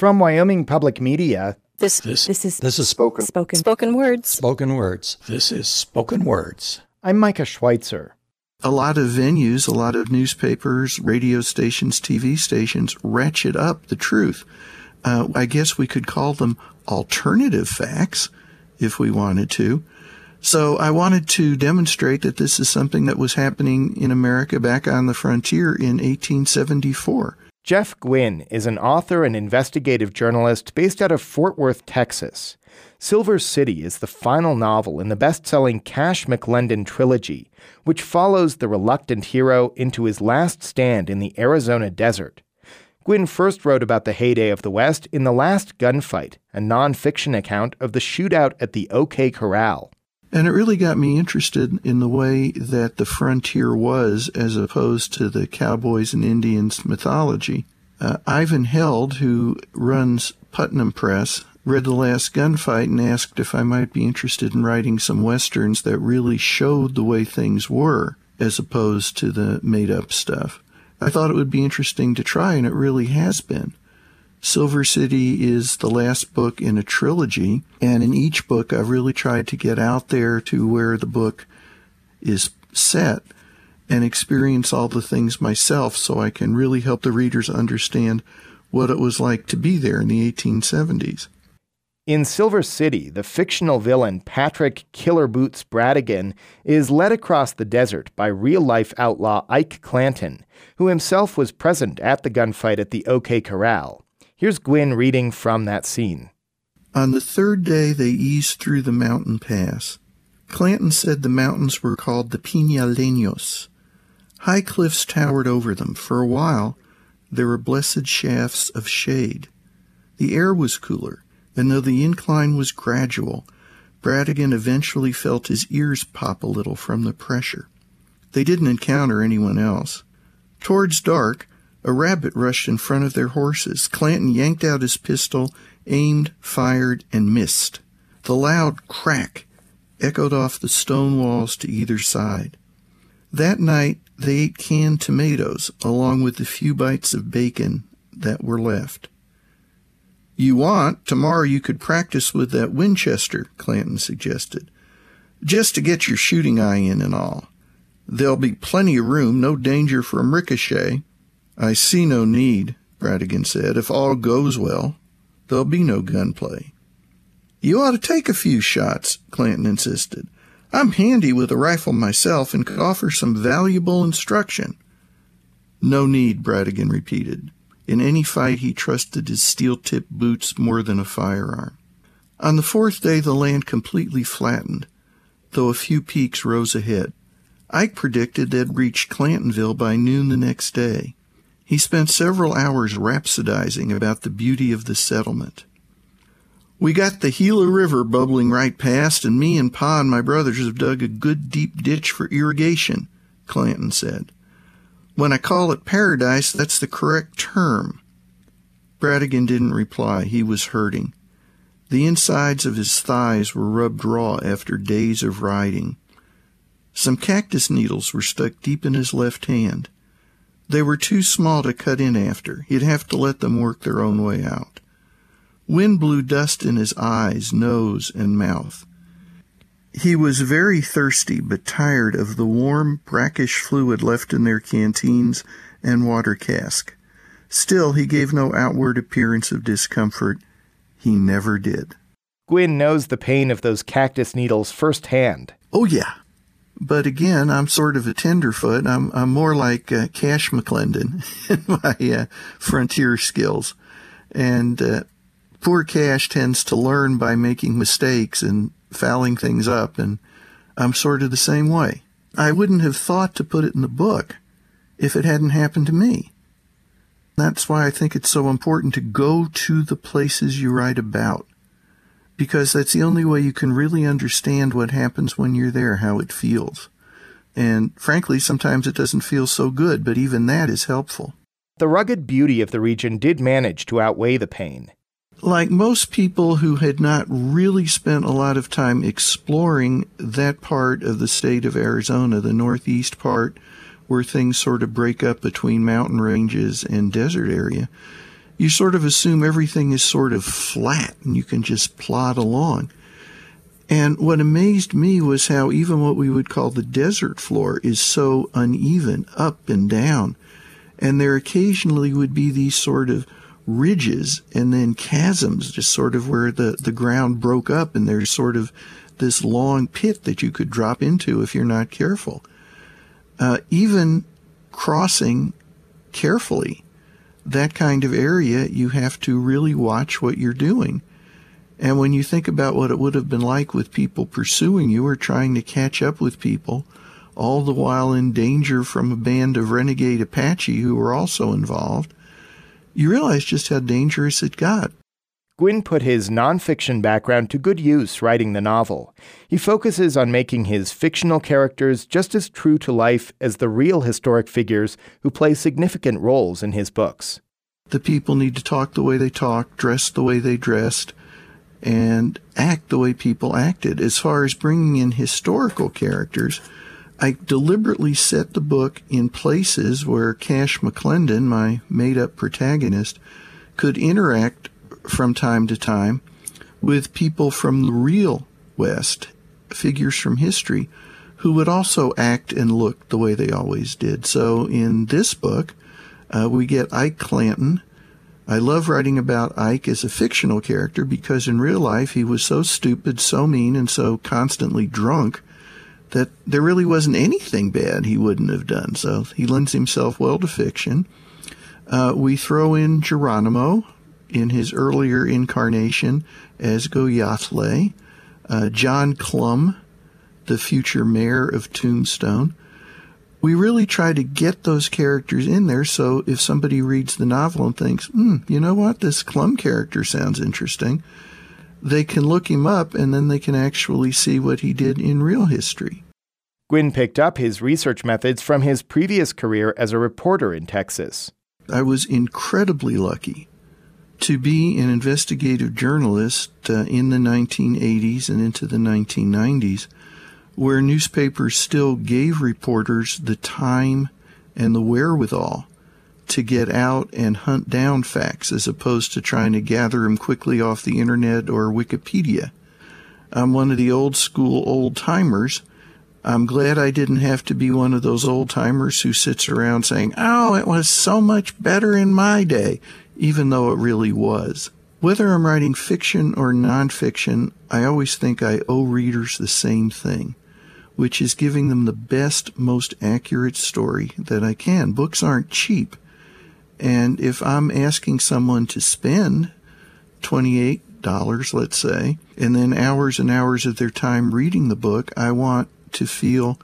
From Wyoming Public Media, This This, this is this is Spoken. spoken spoken words. spoken words. This is spoken words. I'm Micah Schweitzer. a lot of venues, a lot of newspapers, radio stations, TV stations ratchet up the truth. Uh, I guess we could call them alternative facts if we wanted to. So I wanted to demonstrate that this is something that was happening in America back on the frontier in 1874. Jeff Guinn is an author and investigative journalist based out of Fort Worth, Texas. Silver City is the final novel in the best selling Cash McLendon trilogy, which follows the reluctant hero into his last stand in the Arizona desert. Guinn first wrote about the heyday of the West in The Last Gunfight, a nonfiction account of the shootout at the OK Corral. And it really got me interested in the way that the frontier was as opposed to the cowboys and Indians mythology. Uh, Ivan Held, who runs Putnam Press, read The Last Gunfight and asked if I might be interested in writing some westerns that really showed the way things were as opposed to the made up stuff. I thought it would be interesting to try, and it really has been. Silver City is the last book in a trilogy, and in each book, I've really tried to get out there to where the book is set and experience all the things myself so I can really help the readers understand what it was like to be there in the 1870s. In Silver City, the fictional villain Patrick Killer Boots Bradigan is led across the desert by real life outlaw Ike Clanton, who himself was present at the gunfight at the OK Corral. Here's Guinn reading from that scene. On the third day, they eased through the mountain pass. Clanton said the mountains were called the Pinaleños. High cliffs towered over them. For a while, there were blessed shafts of shade. The air was cooler, and though the incline was gradual, Bradigan eventually felt his ears pop a little from the pressure. They didn't encounter anyone else. Towards dark, a rabbit rushed in front of their horses. Clanton yanked out his pistol, aimed, fired, and missed. The loud crack echoed off the stone walls to either side. That night, they ate canned tomatoes along with the few bites of bacon that were left. You want, tomorrow you could practice with that Winchester, Clanton suggested, just to get your shooting eye in and all. There'll be plenty of room, no danger from ricochet. I see no need, Bradigan said. If all goes well, there'll be no gunplay. You ought to take a few shots, Clanton insisted. I'm handy with a rifle myself and could offer some valuable instruction. No need, Bradigan repeated. In any fight, he trusted his steel tipped boots more than a firearm. On the fourth day, the land completely flattened, though a few peaks rose ahead. Ike predicted they'd reach Clantonville by noon the next day. He spent several hours rhapsodizing about the beauty of the settlement. We got the Gila River bubbling right past, and me and Pa and my brothers have dug a good deep ditch for irrigation, Clanton said. When I call it paradise, that's the correct term. Bradigan didn't reply. He was hurting. The insides of his thighs were rubbed raw after days of riding. Some cactus needles were stuck deep in his left hand. They were too small to cut in after. He'd have to let them work their own way out. Wind blew dust in his eyes, nose, and mouth. He was very thirsty, but tired of the warm, brackish fluid left in their canteens and water cask. Still, he gave no outward appearance of discomfort. He never did. Guinn knows the pain of those cactus needles firsthand. Oh, yeah. But again, I'm sort of a tenderfoot. I'm, I'm more like uh, Cash McLendon in my uh, frontier skills. And uh, poor Cash tends to learn by making mistakes and fouling things up, and I'm sort of the same way. I wouldn't have thought to put it in the book if it hadn't happened to me. That's why I think it's so important to go to the places you write about, because that's the only way you can really understand what happens when you're there, how it feels. And frankly, sometimes it doesn't feel so good, but even that is helpful. The rugged beauty of the region did manage to outweigh the pain. like most people who had not really spent a lot of time exploring that part of the state of Arizona, the northeast part where things sort of break up between mountain ranges and desert area, you sort of assume everything is sort of flat and you can just plod along. And what amazed me was how even what we would call the desert floor is so uneven, up and down. And there occasionally would be these sort of ridges and then chasms, just sort of where the, the ground broke up and there's sort of this long pit that you could drop into if you're not careful. Uh, even crossing carefully that kind of area, you have to really watch what you're doing and when you think about what it would have been like with people pursuing you or trying to catch up with people, all the while in danger from a band of renegade Apache who were also involved, you realize just how dangerous it got. Guinn put his nonfiction background to good use writing the novel. He focuses on making his fictional characters just as true to life as the real historic figures who play significant roles in his books. The people need to talk the way they talked, dress the way they dressed, and act the way people acted. As far as bringing in historical characters, I deliberately set the book in places where Cash McLendon, my made up protagonist, could interact from time to time with people from the real West, figures from history, who would also act and look the way they always did. So in this book, uh, we get Ike Clanton, I love writing about Ike as a fictional character because in real life he was so stupid, so mean, and so constantly drunk that there really wasn't anything bad he wouldn't have done. So he lends himself well to fiction. Uh, we throw in Geronimo in his earlier incarnation as Goyathle, uh, John Clum, the future mayor of Tombstone, we really try to get those characters in there so if somebody reads the novel and thinks, hmm, you know what, this Clum character sounds interesting, they can look him up and then they can actually see what he did in real history. Guinn picked up his research methods from his previous career as a reporter in Texas. I was incredibly lucky to be an investigative journalist uh, in the 1980s and into the 1990s where newspapers still gave reporters the time and the wherewithal to get out and hunt down facts as opposed to trying to gather them quickly off the internet or Wikipedia. I'm one of the old school old timers. I'm glad I didn't have to be one of those old timers who sits around saying, Oh, it was so much better in my day, even though it really was. Whether I'm writing fiction or nonfiction, I always think I owe readers the same thing which is giving them the best, most accurate story that I can. Books aren't cheap. And if I'm asking someone to spend $28, let's say, and then hours and hours of their time reading the book, I want to feel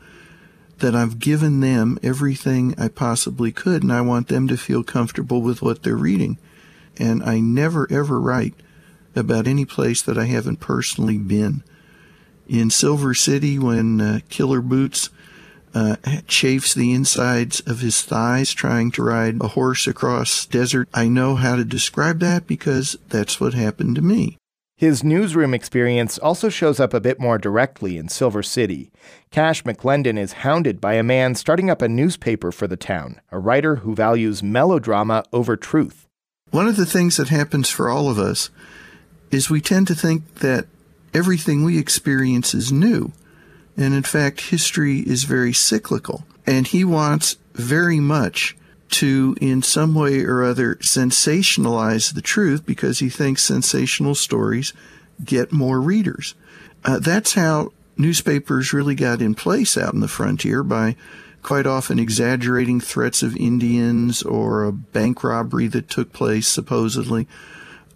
that I've given them everything I possibly could, and I want them to feel comfortable with what they're reading. And I never ever write about any place that I haven't personally been in Silver City when uh, Killer Boots uh, chafes the insides of his thighs trying to ride a horse across desert. I know how to describe that because that's what happened to me. His newsroom experience also shows up a bit more directly in Silver City. Cash McLendon is hounded by a man starting up a newspaper for the town, a writer who values melodrama over truth. One of the things that happens for all of us is we tend to think that everything we experience is new. And in fact, history is very cyclical. And he wants very much to, in some way or other, sensationalize the truth because he thinks sensational stories get more readers. Uh, that's how newspapers really got in place out in the frontier by quite often exaggerating threats of Indians or a bank robbery that took place, supposedly,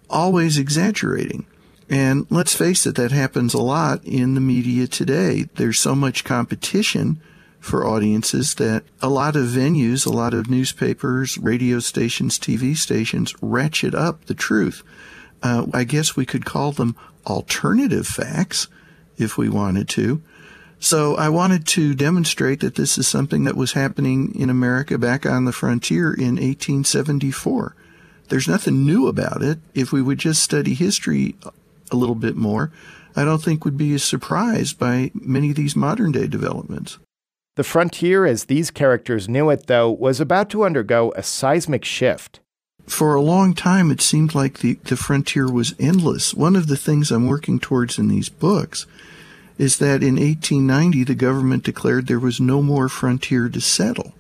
always exaggerating. And let's face it, that happens a lot in the media today. There's so much competition for audiences that a lot of venues, a lot of newspapers, radio stations, TV stations ratchet up the truth. Uh, I guess we could call them alternative facts if we wanted to. So I wanted to demonstrate that this is something that was happening in America back on the frontier in 1874. There's nothing new about it. If we would just study history a little bit more, I don't think would be as surprised by many of these modern day developments. The frontier, as these characters knew it, though, was about to undergo a seismic shift. for a long time, it seemed like the, the frontier was endless. One of the things I'm working towards in these books is that in 1890, the government declared there was no more frontier to settle.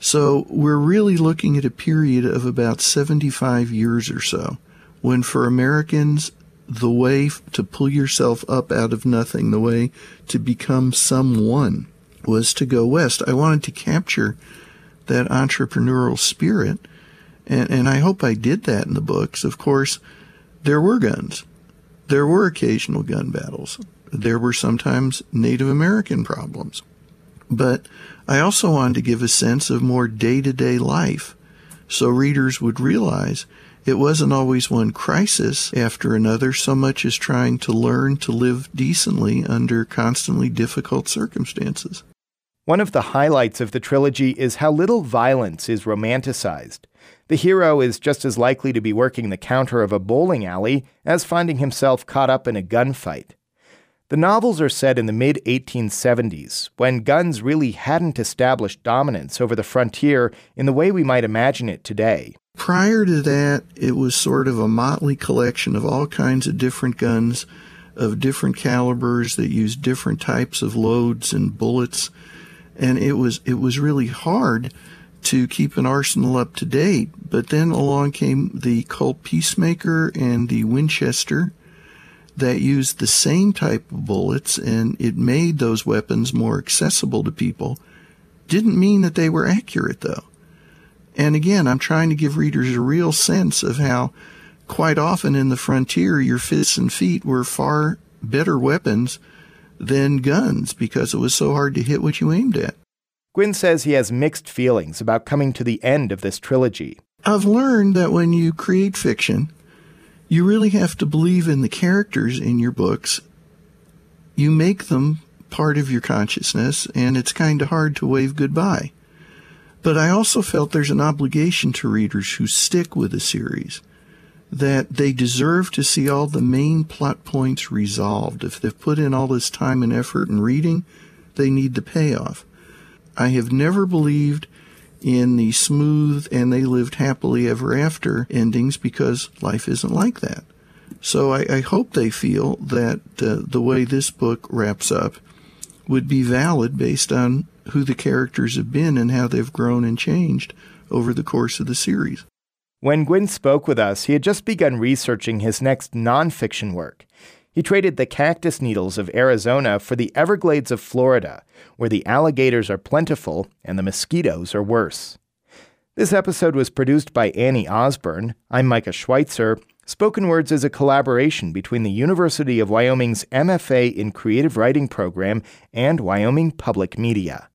So we're really looking at a period of about 75 years or so when for Americans, the way to pull yourself up out of nothing, the way to become someone was to go west. I wanted to capture that entrepreneurial spirit and, and I hope I did that in the books. Of course, there were guns. There were occasional gun battles. There were sometimes Native American problems. But I also wanted to give a sense of more day to day life so readers would realize it wasn't always one crisis after another so much as trying to learn to live decently under constantly difficult circumstances. One of the highlights of the trilogy is how little violence is romanticized. The hero is just as likely to be working the counter of a bowling alley as finding himself caught up in a gunfight. The novels are set in the mid 1870s, when guns really hadn't established dominance over the frontier in the way we might imagine it today. Prior to that, it was sort of a motley collection of all kinds of different guns of different calibers that used different types of loads and bullets. And it was it was really hard to keep an arsenal up to date. But then along came the Colt Peacemaker and the Winchester that used the same type of bullets and it made those weapons more accessible to people. Didn't mean that they were accurate though. And again, I'm trying to give readers a real sense of how quite often in the frontier your fists and feet were far better weapons than guns because it was so hard to hit what you aimed at. Guinn says he has mixed feelings about coming to the end of this trilogy. I've learned that when you create fiction, you really have to believe in the characters in your books. You make them part of your consciousness, and it's kind of hard to wave goodbye. But I also felt there's an obligation to readers who stick with a series that they deserve to see all the main plot points resolved. If they've put in all this time and effort in reading, they need the payoff. I have never believed in the smooth and they lived happily ever after endings because life isn't like that. So I, I hope they feel that uh, the way this book wraps up would be valid based on who the characters have been and how they've grown and changed over the course of the series. When Guinn spoke with us, he had just begun researching his next nonfiction work. He traded the cactus needles of Arizona for the Everglades of Florida, where the alligators are plentiful and the mosquitoes are worse. This episode was produced by Annie Osborne. I'm Micah Schweitzer. Spoken Words is a collaboration between the University of Wyoming's MFA in Creative Writing program and Wyoming Public Media.